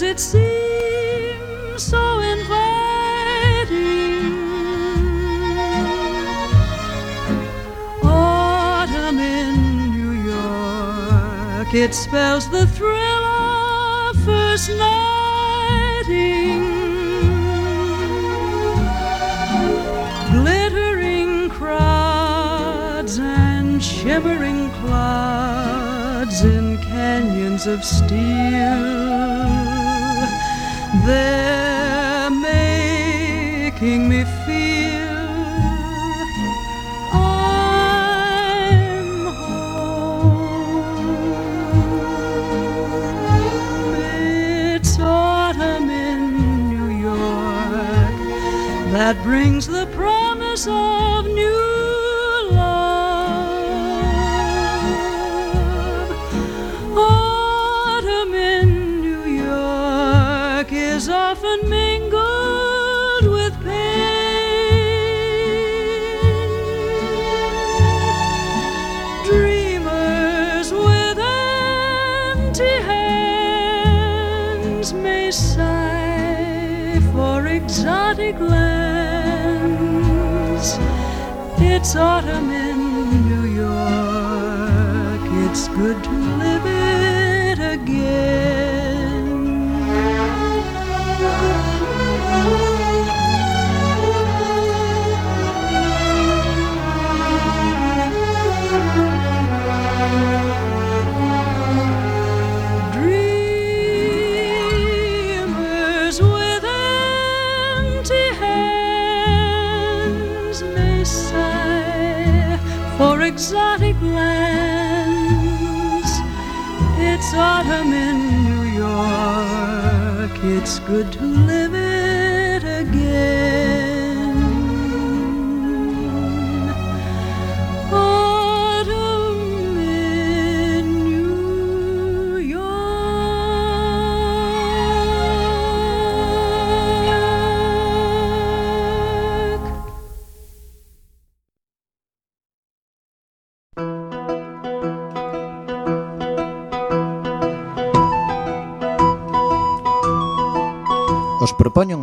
Does it seem so inviting? Autumn in New York, it spells the thrill of first nighting. Glittering crowds and shimmering clouds in canyons of steel. They're making me feel I'm home. It's autumn in New York that brings the It's autumn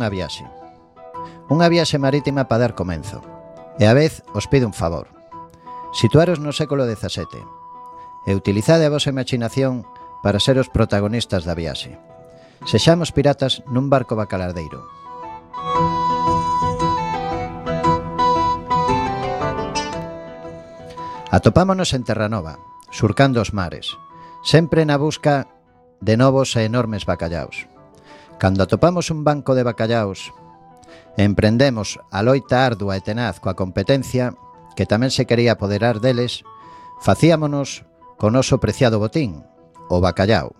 unha viaxe. Unha viaxe marítima para dar comenzo. E a vez os pido un favor. Situaros no século XVII. E utilizade a vosa imaginación para ser os protagonistas da viaxe. Sexamos piratas nun barco bacalardeiro. Atopámonos en Terranova, surcando os mares, sempre na busca de novos e enormes bacallaos. Cando atopamos un banco de bacallaos e emprendemos a loita ardua e tenaz coa competencia, que tamén se quería apoderar deles, facíamonos con noso preciado botín, o bacallao.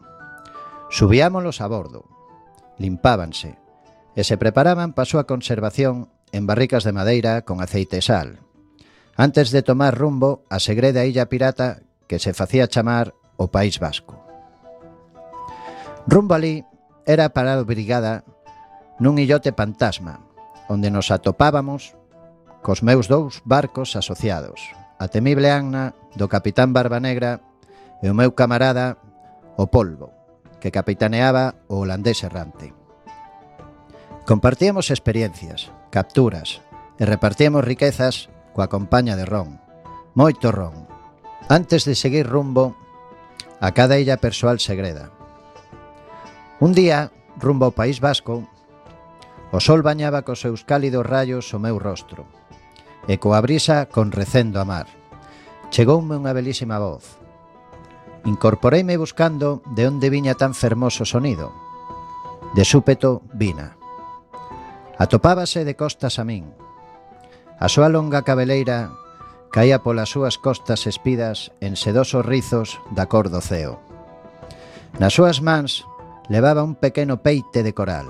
Subíamolos a bordo, limpábanse, e se preparaban para a súa conservación en barricas de madeira con aceite e sal, antes de tomar rumbo a segreda illa pirata que se facía chamar o País Vasco. Rumbo ali era para a brigada nun illote fantasma, onde nos atopábamos cos meus dous barcos asociados, a temible Anna do capitán Barbanegra e o meu camarada o Polvo, que capitaneaba o holandés errante. Compartíamos experiencias, capturas e repartíamos riquezas coa compaña de ron, moito ron, antes de seguir rumbo a cada illa persoal segreda, Un día, rumbo ao País Vasco, o sol bañaba cos seus cálidos rayos o meu rostro e coa brisa con recendo a mar. Chegoume unha belísima voz. Incorporeime buscando de onde viña tan fermoso sonido. De súpeto vina. Atopábase de costas a min. A súa longa cabeleira caía polas súas costas espidas en sedosos rizos da cor do ceo. Nas súas mans levaba un pequeno peite de coral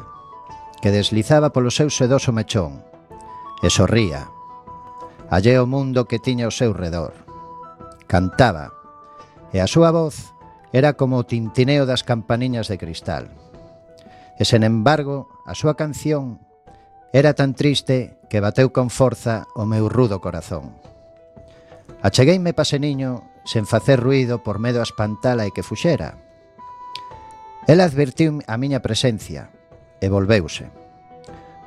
que deslizaba polo seu sedoso mechón e sorría. Allé o mundo que tiña ao seu redor. Cantaba e a súa voz era como o tintineo das campaniñas de cristal. E sen embargo, a súa canción era tan triste que bateu con forza o meu rudo corazón. Achegueime paseniño sen facer ruido por medo a espantala e que fuxera, Ela advertiu a miña presencia e volveuse.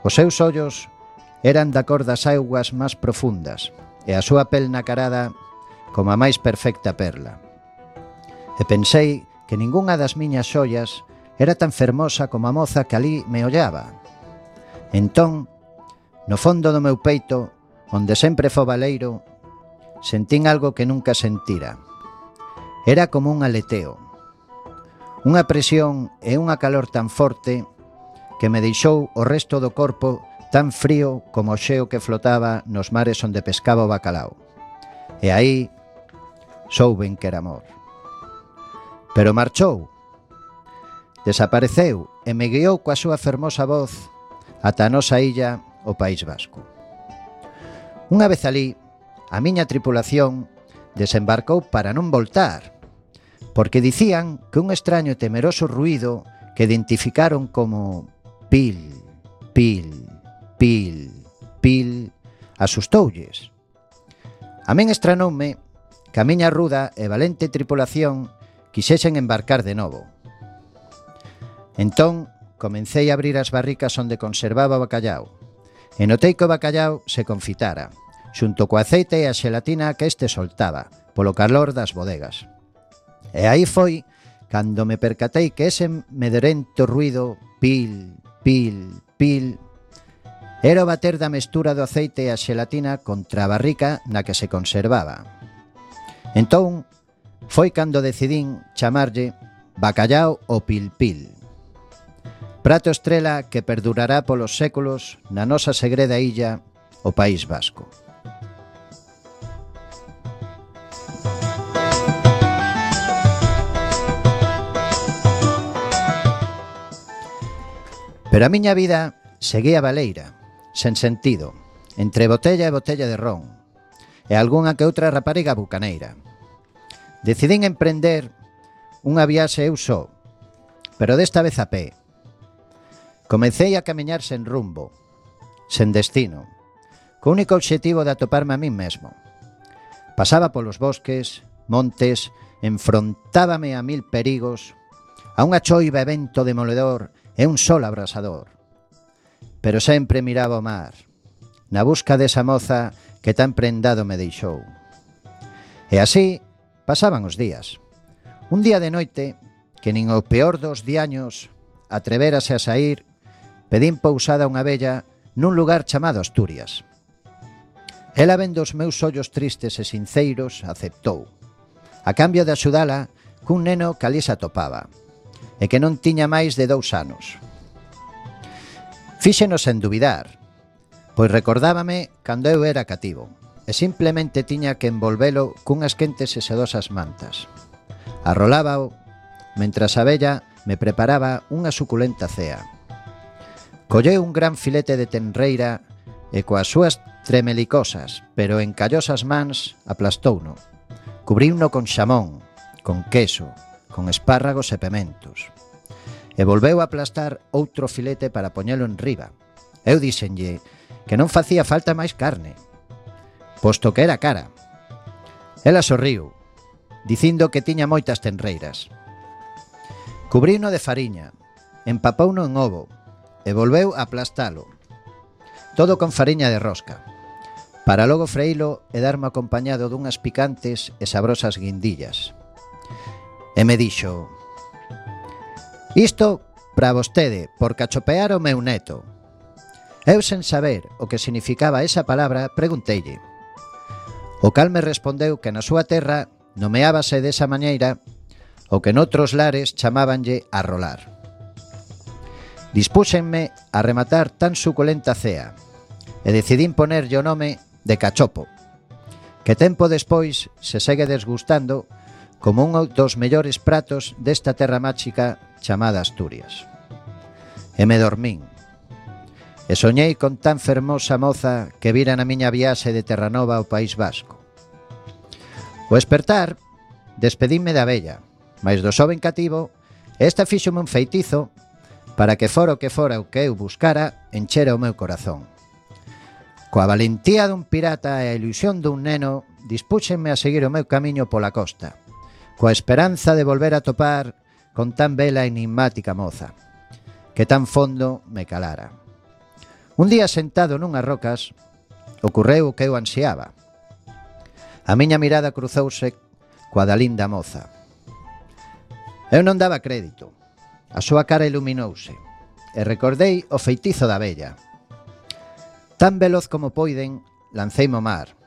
Os seus ollos eran da cor das augas máis profundas e a súa pel nacarada como a máis perfecta perla. E pensei que ningunha das miñas xollas era tan fermosa como a moza que ali me ollaba. Entón, no fondo do meu peito, onde sempre fo baleiro, sentín algo que nunca sentira. Era como un aleteo, Unha presión e unha calor tan forte que me deixou o resto do corpo tan frío como o xeo que flotaba nos mares onde pescaba o bacalao. E aí souben que era amor. Pero marchou, desapareceu e me guiou coa súa fermosa voz ata a nosa illa, o País Vasco. Unha vez alí, a miña tripulación desembarcou para non voltar, porque dicían que un extraño e temeroso ruido que identificaron como pil, pil, pil, pil, asustoulles. A min estranoume que a miña ruda e valente tripulación quixesen embarcar de novo. Entón, comecei a abrir as barricas onde conservaba o bacallao, e notei que o bacallao se confitara, xunto co aceite e a xelatina que este soltaba, polo calor das bodegas. E aí foi cando me percatei que ese medorento ruido pil, pil, pil era o bater da mestura do aceite e a xelatina contra a barrica na que se conservaba. Entón, foi cando decidín chamarlle bacallao o pil pil. Prato estrela que perdurará polos séculos na nosa segreda illa, o País Vasco. Pero a miña vida seguía baleira, sen sentido, entre botella e botella de ron, e algunha que outra rapariga bucaneira. Decidín emprender unha viaxe eu só, pero desta vez a pé. Comecei a camiñar sen rumbo, sen destino, co único obxectivo de atoparme a mí mesmo. Pasaba polos bosques, montes, enfrontábame a mil perigos, a unha choiva evento demoledor e un sol abrasador. Pero sempre miraba o mar, na busca desa moza que tan prendado me deixou. E así pasaban os días. Un día de noite, que nin o peor dos diaños atreverase a sair, pedín pousada unha bella nun lugar chamado Asturias. Ela vendo os meus ollos tristes e sinceiros, aceptou. A cambio de axudala, cun neno que alí se atopaba e que non tiña máis de dous anos. Fíxenos en dubidar, pois recordábame cando eu era cativo e simplemente tiña que envolvelo cunhas quentes e sedosas mantas. Arrolábao, mentras a bella me preparaba unha suculenta cea. Colleu un gran filete de tenreira e coas súas tremelicosas, pero encallosas mans, aplastouno. Cubriuno con xamón, con queso, con espárragos e pementos. E volveu a aplastar outro filete para poñelo en riba. Eu dixenlle que non facía falta máis carne, posto que era cara. Ela sorriu, dicindo que tiña moitas tenreiras. Cubrino de fariña, empapouno en ovo e volveu a aplastalo. Todo con fariña de rosca. Para logo freilo e darme acompañado dunhas picantes e sabrosas guindillas e me dixo Isto para vostede, por cachopear o meu neto. Eu sen saber o que significaba esa palabra, pregunteille. O cal me respondeu que na súa terra nomeábase desa maneira o que noutros lares chamábanlle rolar. Dispúxenme a rematar tan suculenta cea e decidín ponerlle o nome de cachopo, que tempo despois se segue desgustando como un dos mellores pratos desta terra máxica chamada Asturias. E me dormín. E soñei con tan fermosa moza que vira na miña viaxe de Terranova ao País Vasco. O espertar, despedíme da bella, mas do xoven cativo, esta fíxome un feitizo para que fora o que fora o que eu buscara, enchera o meu corazón. Coa valentía dun pirata e a ilusión dun neno, dispúxenme a seguir o meu camiño pola costa coa esperanza de volver a topar con tan bela e enigmática moza, que tan fondo me calara. Un día sentado nunhas rocas, ocorreu o que eu ansiaba. A miña mirada cruzouse coa da linda moza. Eu non daba crédito. A súa cara iluminouse e recordei o feitizo da bella. Tan veloz como poiden, lancei mo mar.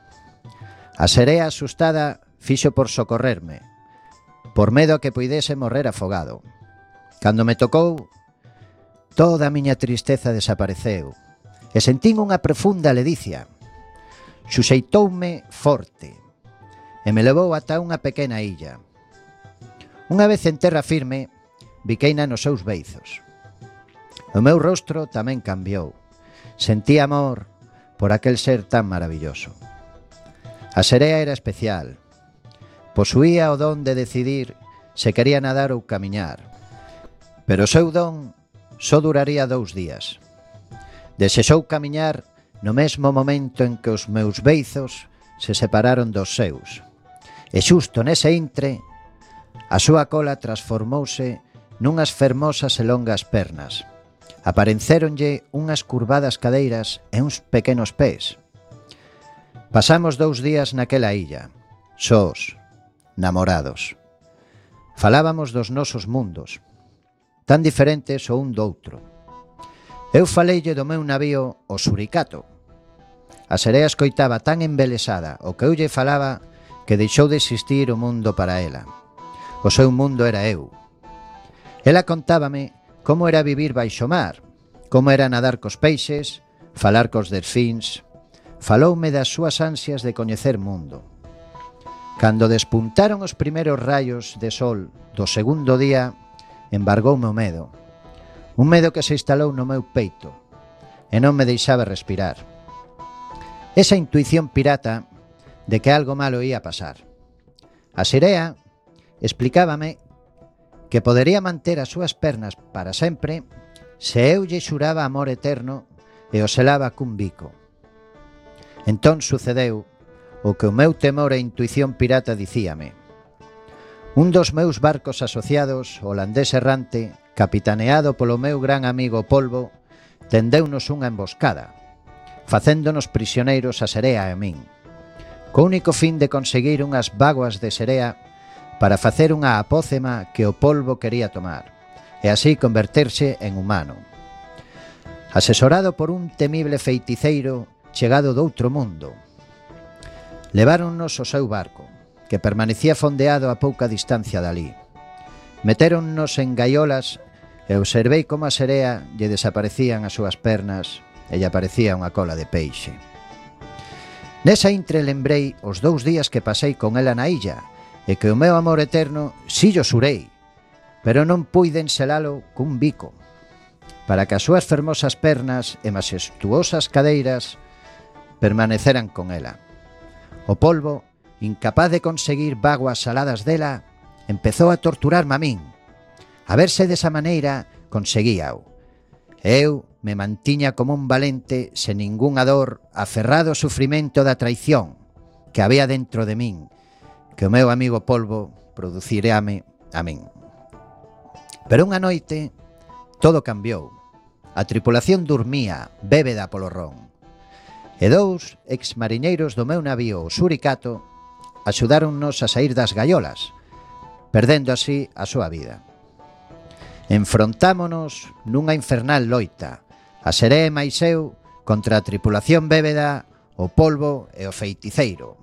A serea asustada fixo por socorrerme, por medo a que poidese morrer afogado. Cando me tocou, toda a miña tristeza desapareceu e sentín unha profunda ledicia. Xuxeitoume forte e me levou ata unha pequena illa. Unha vez en terra firme, biqueina nos seus beizos. O meu rostro tamén cambiou. Sentí amor por aquel ser tan maravilloso. A serea era especial, Posuía o don de decidir se quería nadar ou camiñar. Pero o seu don só duraría dous días. Desexou camiñar no mesmo momento en que os meus beizos se separaron dos seus. E xusto nese intre, a súa cola transformouse nunhas fermosas e longas pernas. Aparecéronlle unhas curvadas cadeiras e uns pequenos pés. Pasamos dous días naquela illa, sós, namorados. Falábamos dos nosos mundos, tan diferentes o un do outro. Eu faleille do meu navío o Suricato. A serea escoitaba tan embelesada o que eu lle falaba que deixou de existir o mundo para ela. O seu mundo era eu. Ela contábame como era vivir baixo mar, como era nadar cos peixes, falar cos delfíns. Faloume das súas ansias de coñecer mundo. Cando despuntaron os primeiros rayos de sol do segundo día, embargoume o medo. Un medo que se instalou no meu peito e non me deixaba respirar. Esa intuición pirata de que algo malo ia pasar. A serea explicábame que podería manter as súas pernas para sempre se eu lle xuraba amor eterno e o selaba cun bico. Entón sucedeu o que o meu temor e intuición pirata dicíame. Un dos meus barcos asociados, holandés errante, capitaneado polo meu gran amigo Polvo, tendeunos unha emboscada, facéndonos prisioneiros a Serea e a min. Co único fin de conseguir unhas vaguas de Serea para facer unha apócema que o Polvo quería tomar, e así converterse en humano. Asesorado por un temible feiticeiro chegado doutro mundo, Leváronnos ao seu barco, que permanecía fondeado a pouca distancia dali. Metéronnos en gaiolas e observei como a serea lle desaparecían as súas pernas e lle aparecía unha cola de peixe. Nesa intre lembrei os dous días que pasei con ela na illa e que o meu amor eterno si yo surei, pero non puiden selalo cun bico, para que as súas fermosas pernas e masestuosas cadeiras permaneceran con ela. O polvo, incapaz de conseguir vaguas saladas dela, empezou a torturarme a min. A verse desa maneira, conseguíao. Eu me mantiña como un valente sen ningunha dor aferrado ao sufrimento da traición que había dentro de min, que o meu amigo polvo producireame a min. Pero unha noite, todo cambiou. A tripulación dormía, bébeda polo ron e dous exmariñeiros do meu navío, o Suricato, axudáronnos a sair das gaiolas, perdendo así a súa vida. Enfrontámonos nunha infernal loita, a Seré e máis eu contra a tripulación bébeda, o polvo e o feiticeiro.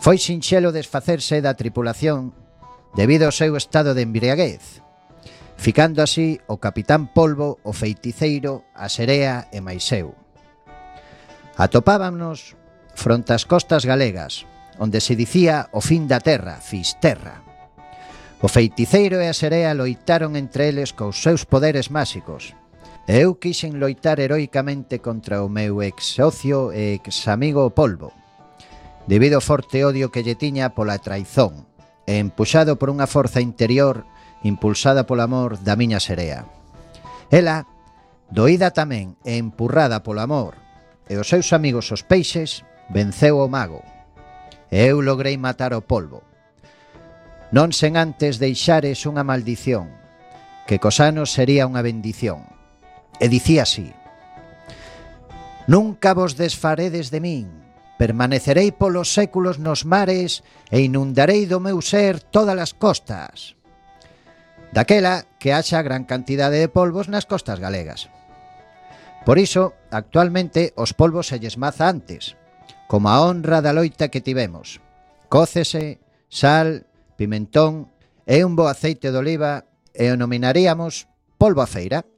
Foi sinxelo desfacerse da tripulación debido ao seu estado de embriaguez, ficando así o capitán polvo, o feiticeiro, a Serea e máis eu. Atopábamos fronte ás costas galegas, onde se dicía o fin da terra, Fisterra. O feiticeiro e a serea loitaron entre eles cos seus poderes máxicos. E eu quixen loitar heroicamente contra o meu ex socio e ex amigo Polvo, debido ao forte odio que lle tiña pola traizón, e empuxado por unha forza interior impulsada polo amor da miña serea. Ela, doída tamén e empurrada polo amor, e os seus amigos os peixes, venceu o mago. E eu logrei matar o polvo. Non sen antes deixares unha maldición, que cos anos sería unha bendición. E dicía así, Nunca vos desfaredes de min, permanecerei polos séculos nos mares e inundarei do meu ser todas as costas. Daquela que haxa gran cantidade de polvos nas costas galegas. Por iso, actualmente, os polvos se lles maza antes, como a honra da loita que tivemos. Cócese, sal, pimentón e un bo aceite de oliva e o nominaríamos polvo a feira.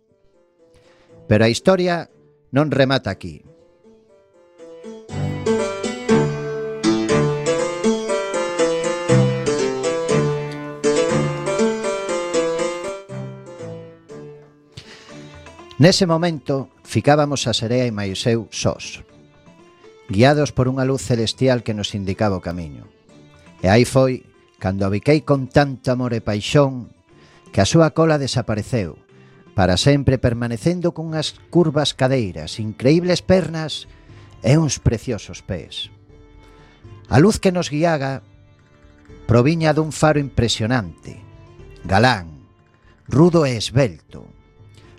Pero a historia non remata aquí. Nese momento, Ficábamos a serea e Maiseu sós, guiados por unha luz celestial que nos indicaba o camiño. E aí foi, cando abiquei con tanto amor e paixón, que a súa cola desapareceu, para sempre permanecendo cunhas curvas cadeiras, increíbles pernas e uns preciosos pés. A luz que nos guiaga proviña dun faro impresionante, galán, rudo e esbelto,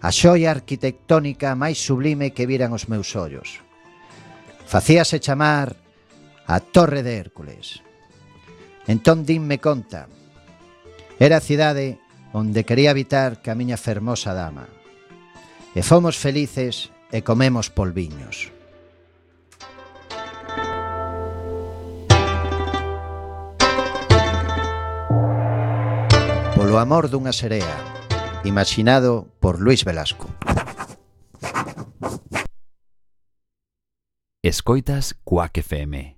a xoia arquitectónica máis sublime que viran os meus ollos. Facíase chamar a Torre de Hércules. Entón dinme conta. Era a cidade onde quería habitar que a miña fermosa dama. E fomos felices e comemos polviños. Polo amor dunha serea, imaginado por Luis Velasco. Escoitas Quack FM.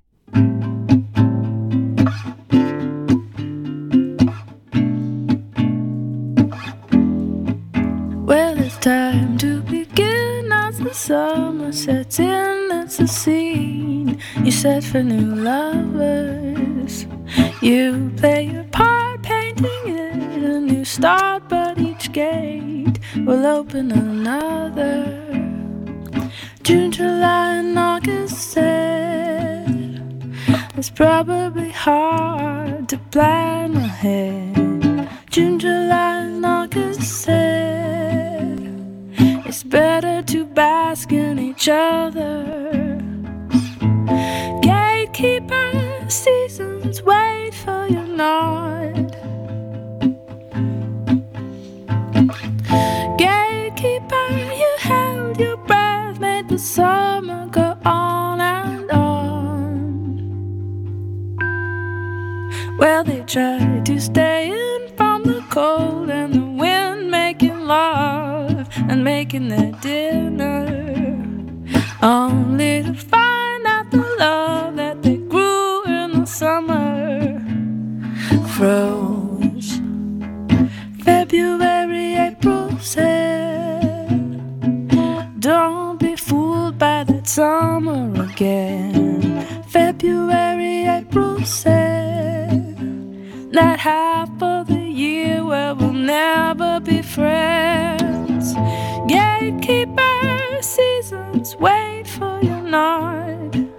time to begin as the summer sets in. It's a scene you set for new lovers. You play your part, painting it a new start, but each gate will open another. June, July, and August said it's probably hard to plan ahead. June, July, and August said. It's better to bask in each other. Gatekeeper seasons wait for your nod. Well, they tried to stay in from the cold and the wind making love and making their dinner, only to find out the love that they grew in the summer froze. February, April said, Don't be fooled by that summer again. February, April said, That half of the year where we'll never be friends. Gatekeeper seasons wait for your nod.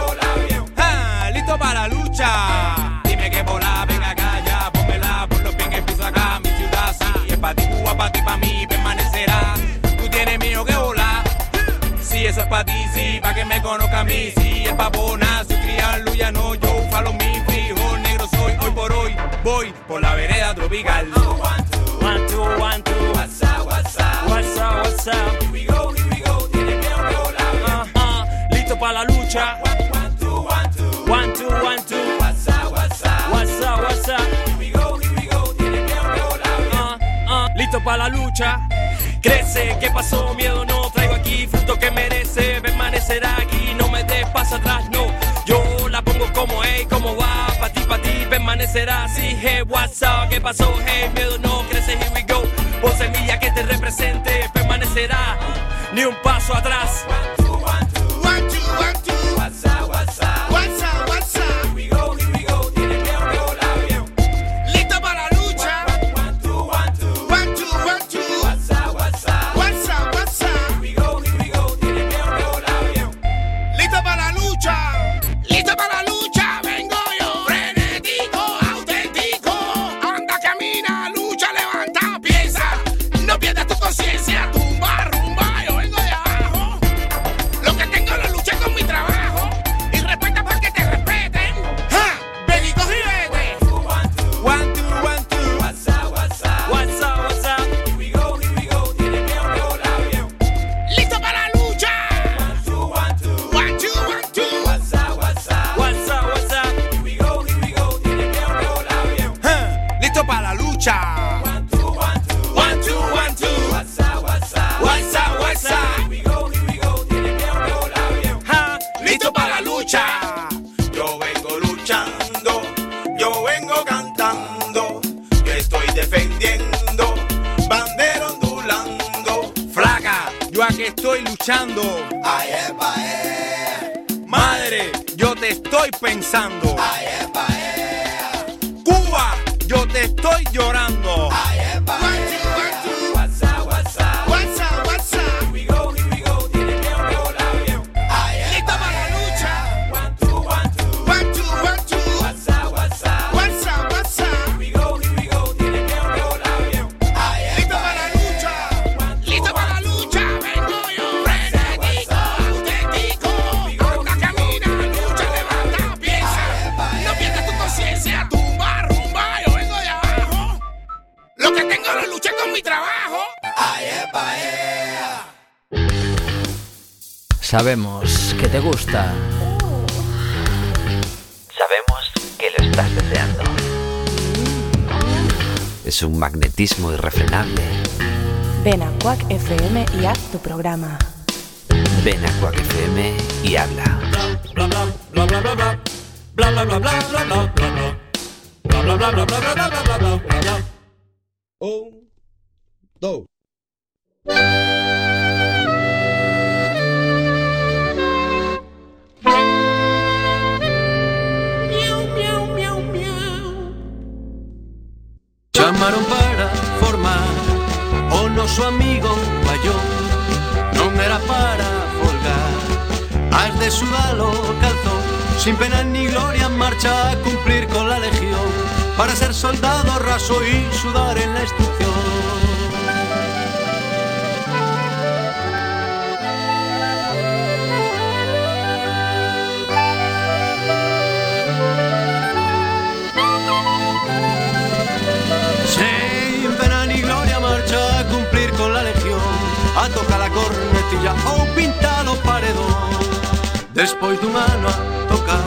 Volar bien. Ah, listo para la lucha. Dime que volar, venga acá ya. Pónmela por los pies que piso acá. Mi ciudad, sí. Es pa' ti, Cuba, pa' ti, pa' mí. Permanecerá. Tú tienes miedo que volar. Si eso es pa' ti, sí, pa' que me conozca a mí. Si es pavona, soy criarlo, ya no, yo falo mi frijol negro soy. Hoy por hoy voy por la vereda tropical. Para la lucha. One, two, one, two. One, two, one, two. What's up, what's? Here we go, here we go. Que listo para la lucha. Crece, ¿qué pasó? Miedo no traigo aquí, fruto que merece, permanecerá aquí, no me des paso atrás, no. Yo la pongo como, hey, como va, pa' ti, pa' ti, permanecerá así, hey, what's up, ¿qué pasó? Hey, miedo no crece, here we go. Voz semilla que te represente, permanecerá, ni un paso atrás. Programa. Ven a Quack FM y habla. Bla bla bla bla bla bla. Bla bla bla bla bla bla bla bla. Bla bla bla bla bla bla bla bla bla bla bla. Un, dos. Chamaron para formar o noso amigo Bayón Era para folgar. Has de sudalo calzón Sin pena ni gloria en marcha a cumplir con la legión Para ser soldado raso y sudar en la instrucción olla ou pintar o paredón. Despois dun ano a tocar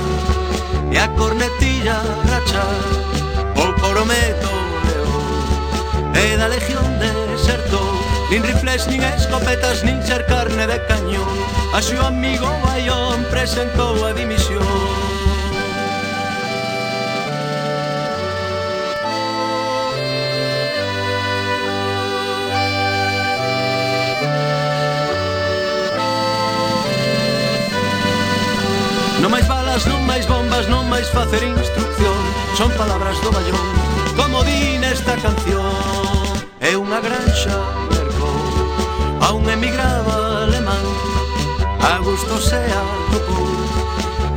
e a cornetilla rachar O corometo león. E da legión desertou Nin rifles, nin escopetas, nin ser carne de cañón. A seu amigo Bayón presentou a dimisión. Bombas non máis bombas non máis facer instrucción. Son palabras do Bayón Como din nesta canción. É unha granxa mercou A un emigrado alemán. A gusto sea tocou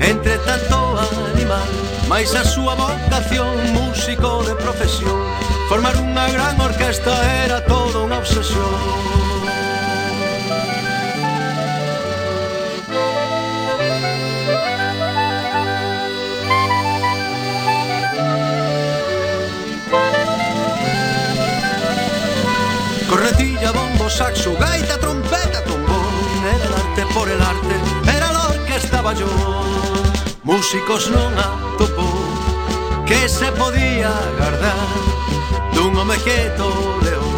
Entre tanto animal. Mais a súa vocación músico de profesión Formar unha gran orquesta era toda unha obsesión. Caña, bombo, saxo, gaita, trompeta, trombón. Era el arte por el arte, era a orquestaba yo Músicos non atopou que se podía agardar Dun omejeto león.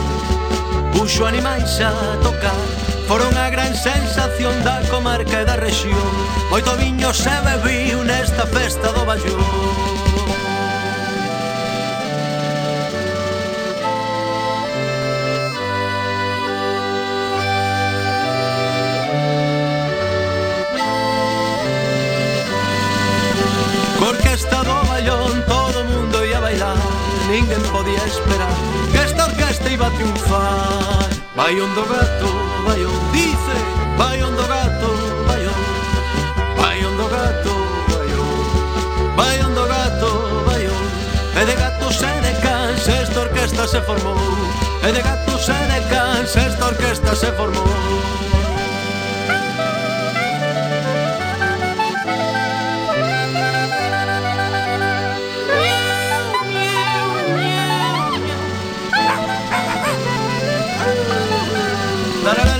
Puxo animais a tocar Foron a gran sensación da comarca e da rexión. Moito viño se bebiu nesta festa do Ballón. podía que esta orquesta iba a triunfar. Vai onde o gato, vai onde dice, vai onde o gato, vai onde, vai onde o gato, vai onde, vai onde o gato, vai onde. E de gato e de cans esta orquesta se formou, e de gato e de cans esta orquesta se formou.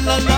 la la.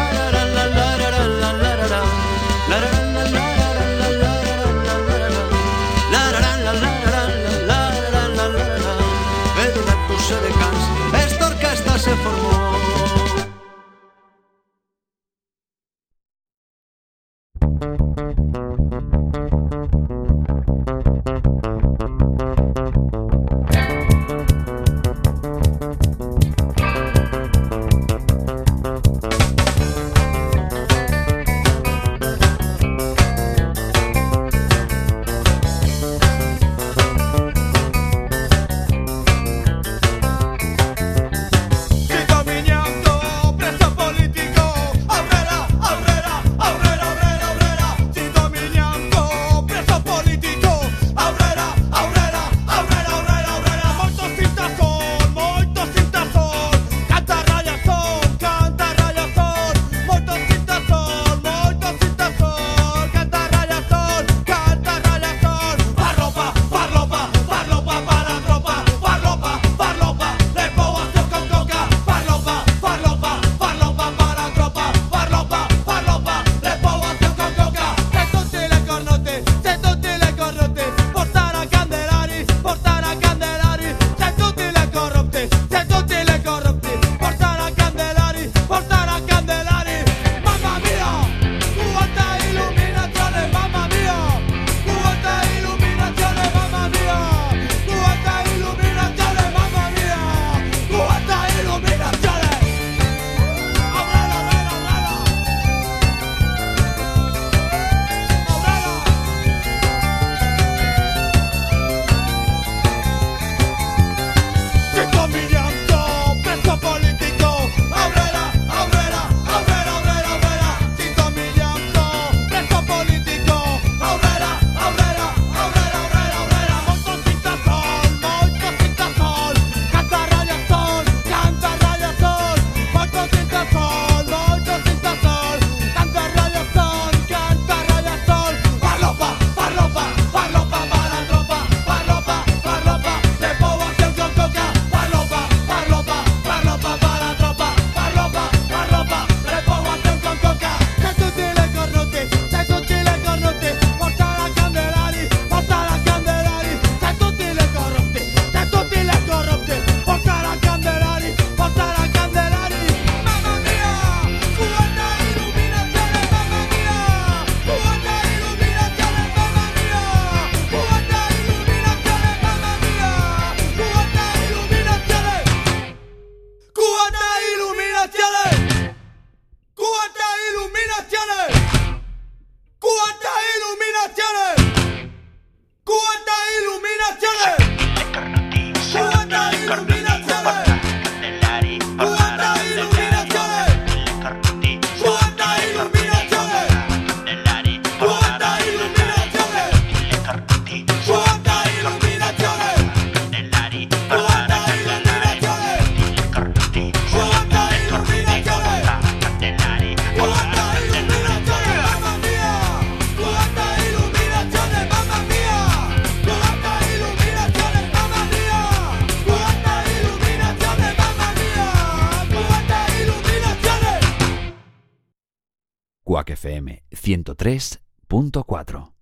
Cuac FM 103.4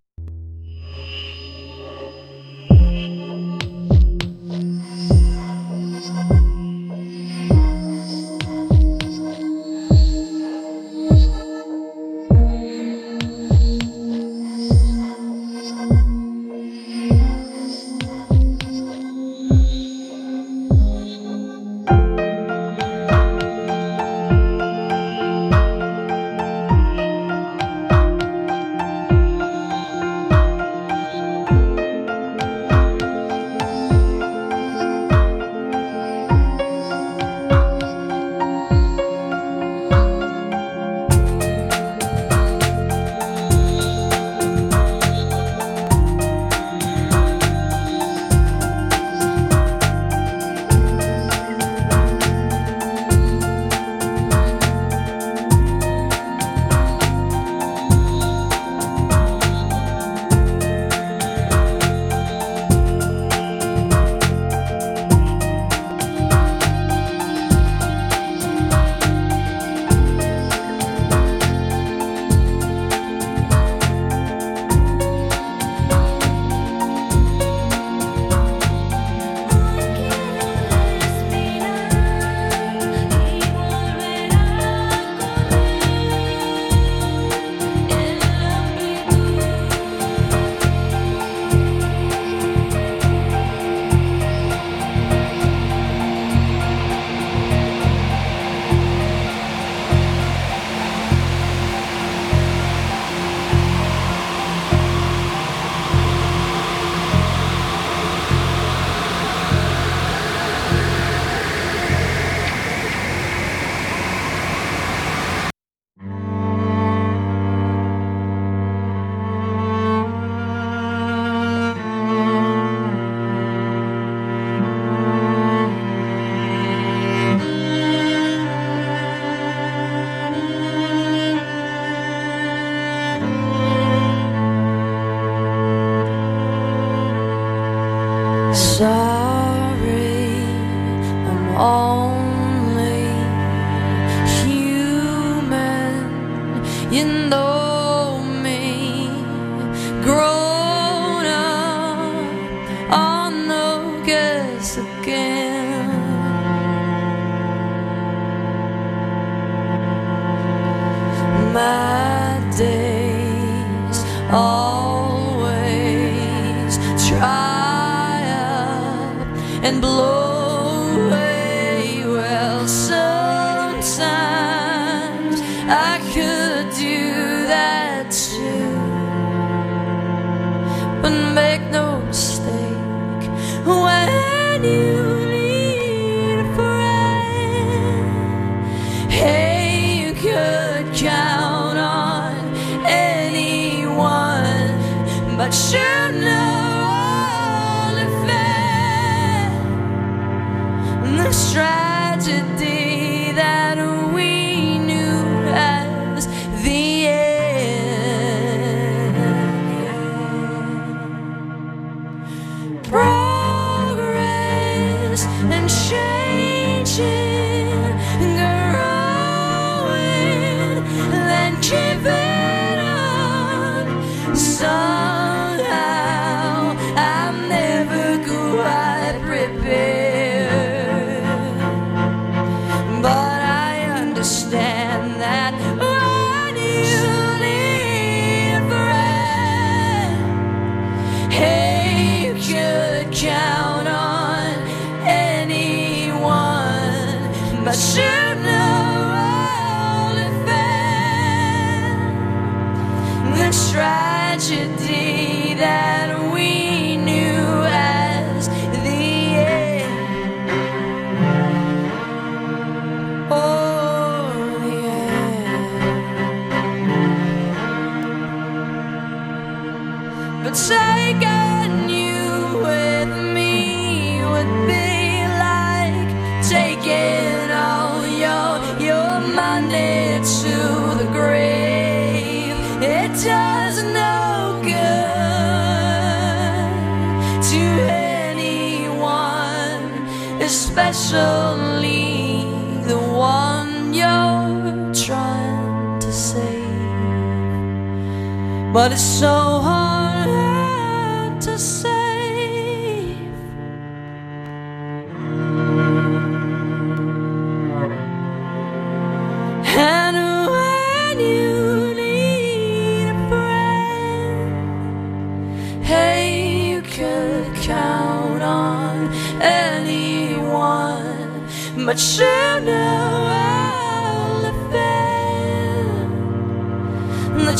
so hard to save. And when you need a friend, hey, you can count on anyone, but you know I'll defend the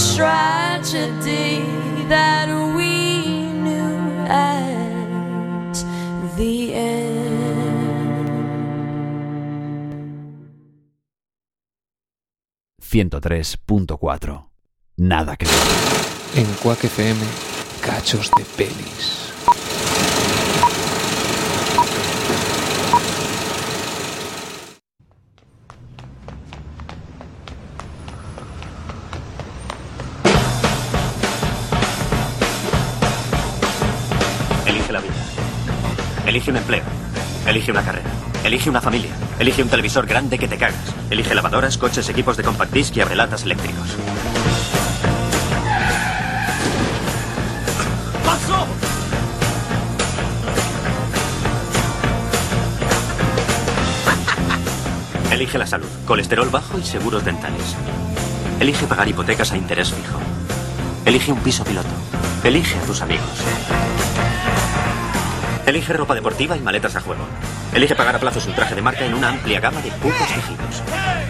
tragedy that we knew at the end. 103.4. Nada que ver. En Quack FM, cachos de pelis. Elige una carrera. Elige una familia. Elige un televisor grande que te cagas. Elige lavadoras, coches, equipos de compact disc y abrelatas eléctricos. ¡Paso! Elige la salud, colesterol bajo y seguros dentales. Elige pagar hipotecas a interés fijo. Elige un piso piloto. Elige a tus amigos. Elige ropa deportiva y maletas a juego. Elige pagar a plazos un traje de marca en una amplia gama de putos tejidos.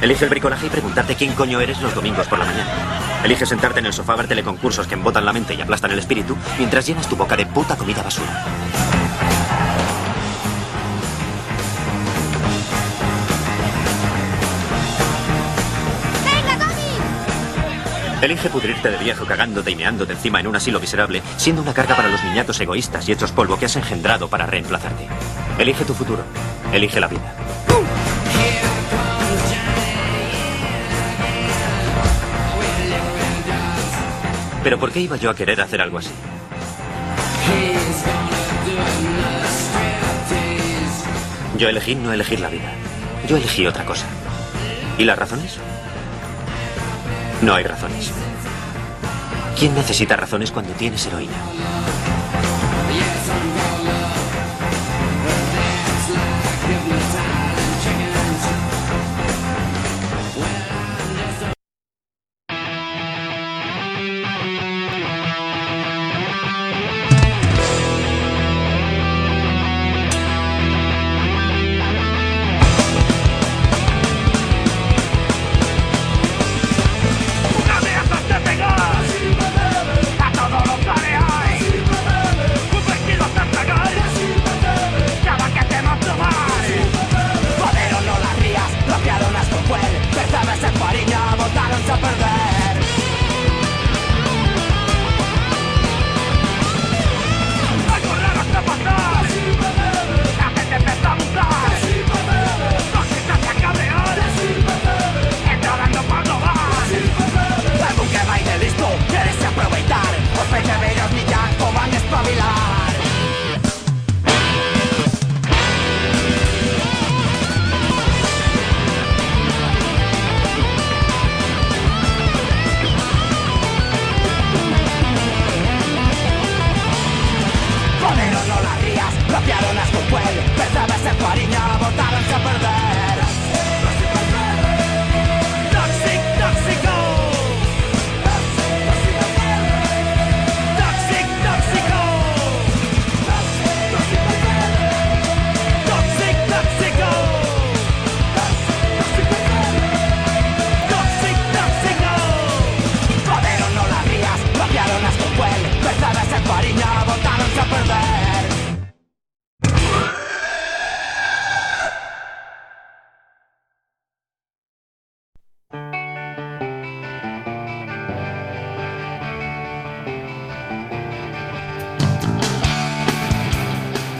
Elige el bricolaje y preguntarte quién coño eres los domingos por la mañana. Elige sentarte en el sofá a ver teleconcursos que embotan la mente y aplastan el espíritu mientras llenas tu boca de puta comida basura. Elige pudrirte de viejo cagándote y meándote encima en un asilo miserable, siendo una carga para los niñatos egoístas y hechos polvo que has engendrado para reemplazarte. Elige tu futuro. Elige la vida. Pero ¿por qué iba yo a querer hacer algo así? Yo elegí no elegir la vida. Yo elegí otra cosa. ¿Y las razones? No hay razones. ¿Quién necesita razones cuando tienes heroína?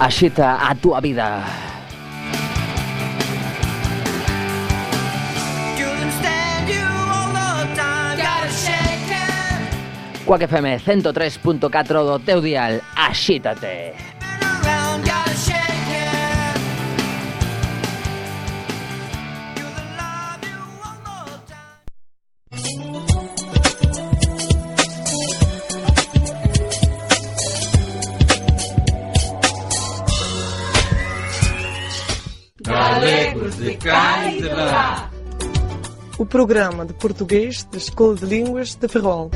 Axita a túa vida. Quack FM 103.4 do teu dial, axítate. O programa de português da Escola de Línguas de Ferrol.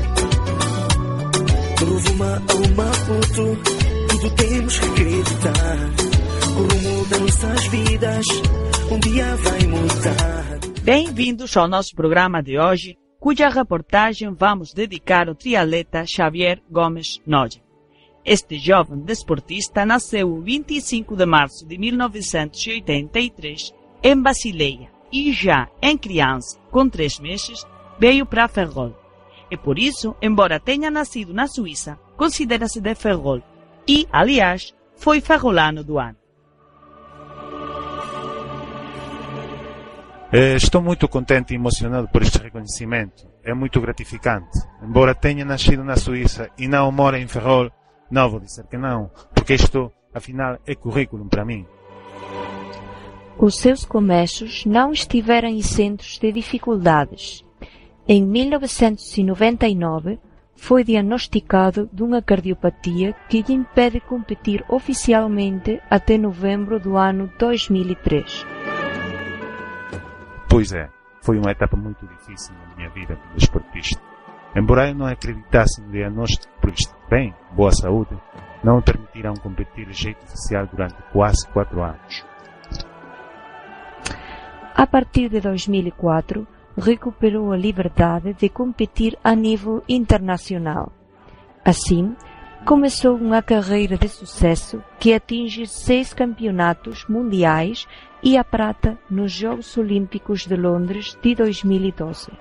Uma foto, tudo temos que acreditar. O rumo das nossas vidas, um dia vai mudar. Bem-vindos ao nosso programa de hoje, cuja reportagem vamos dedicar ao triatleta Xavier Gomes Noja. Este jovem desportista nasceu o 25 de março de 1983 em Basileia e já em criança, com três meses, veio para Ferrol. E por isso, embora tenha nascido na Suíça, considera-se de Ferrol e, aliás, foi ferrolano do ano. Eh, Estou muito contente e emocionado por este reconhecimento. É muito gratificante. Embora tenha nascido na Suíça e não mora em Ferrol, não vou dizer que não, porque isto, afinal, é currículo para mim. Os seus começos não estiveram isentos de dificuldades. Em 1999, foi diagnosticado de uma cardiopatia que lhe impede competir oficialmente até novembro do ano 2003. Pois é, foi uma etapa muito difícil na minha vida como esportista. Embora eu não acreditasse no diagnóstico por estar bem, boa saúde, não me permitiram competir de jeito oficial durante quase quatro anos. A partir de 2004, recuperou a liberdade de competir a nível internacional. Assim, começou uma carreira de sucesso que atinge seis campeonatos mundiais e a prata nos Jogos Olímpicos de Londres de 2012.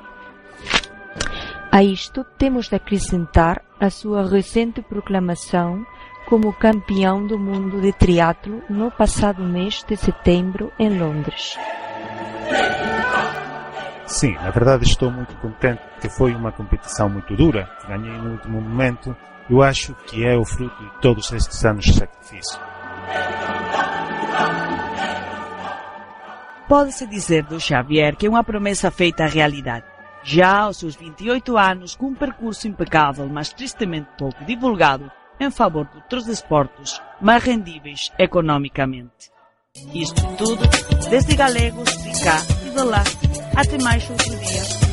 A isto temos de acrescentar a sua recente proclamação como campeão do mundo de triatlo no passado mês de setembro em Londres. Sim, na verdade estou muito contente porque foi uma competição muito dura, ganhei no último momento. Eu acho que é o fruto de todos estes anos de sacrifício. Pode-se dizer do Xavier que é uma promessa feita à realidade. Já aos seus 28 anos, com um percurso impecável, mas tristemente pouco divulgado, em favor de outros desportos mais rendíveis economicamente. Isto tudo desde Galegos, de cá e de lá. Até mais outro dia.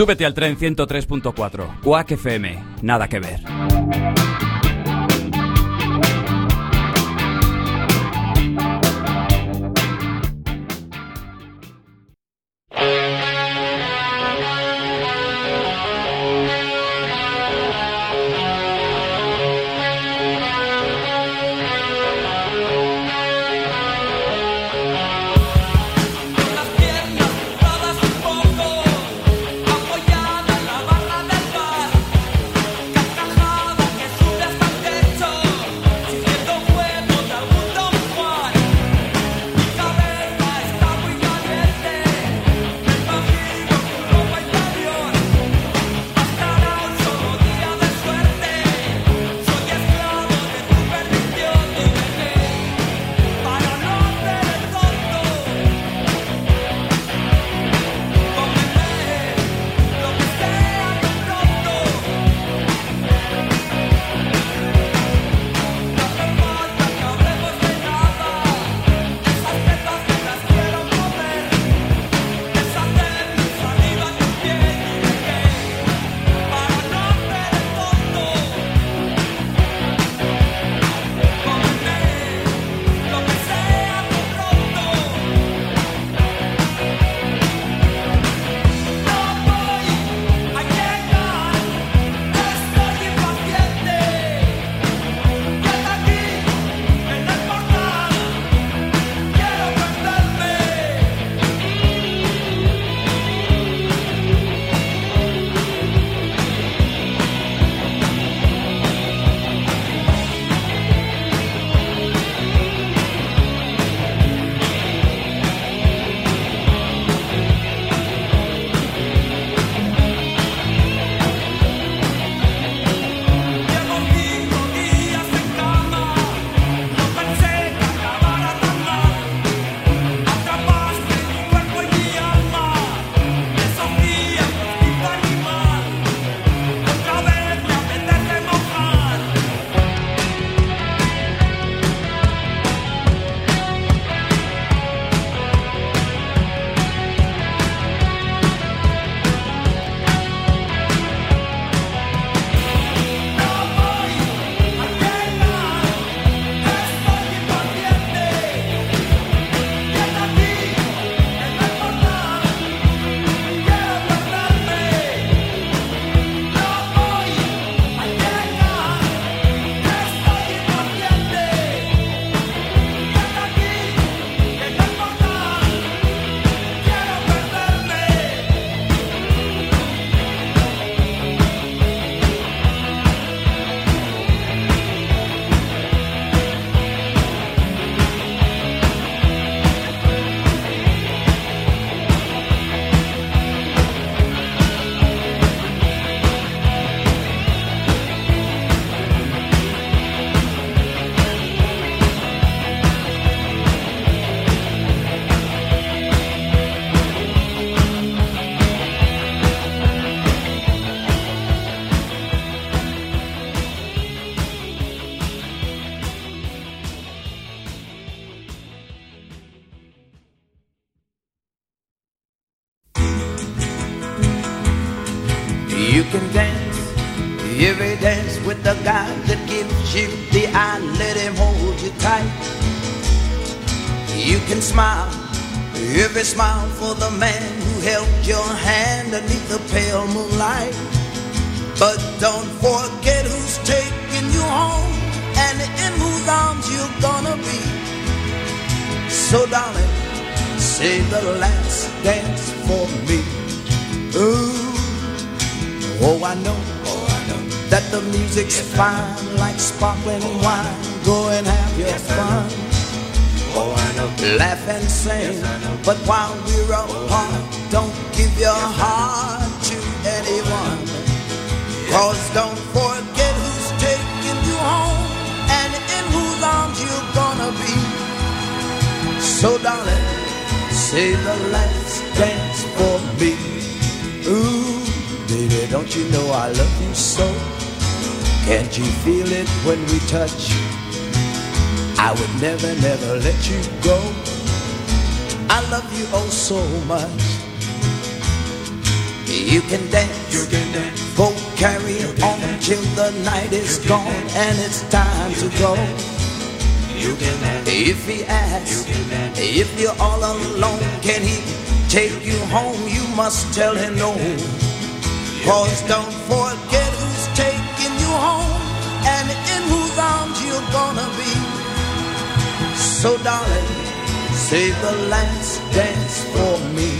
Súbete al tren 103.4. Quack FM. Nada que ver. Every smile for the man who held your hand beneath the pale moonlight. But don't forget who's taking you home and in whose arms you're gonna be. So, darling, save the last dance for me. Ooh, oh, I know, oh, I know that the music's fine like sparkling wine. Go and have your fun. Oh, I know. Laugh and sing, but while we're apart, don't give your heart to anyone. Cause don't forget who's taking you home and in whose arms you're gonna be. So, darling, say the last dance for me. Ooh, baby, don't you know I love you so? Can't you feel it when we touch? I would never, never let you go. I love you oh so much. You can dance, you can dance. Go carry on till the night is gone and it's time to go. You can dance. If he asks, if you're all alone, can he take you home? You must tell him no. Cause don't forget who's taking you home and in whose arms you're gonna be. So darling, save the last dance for me.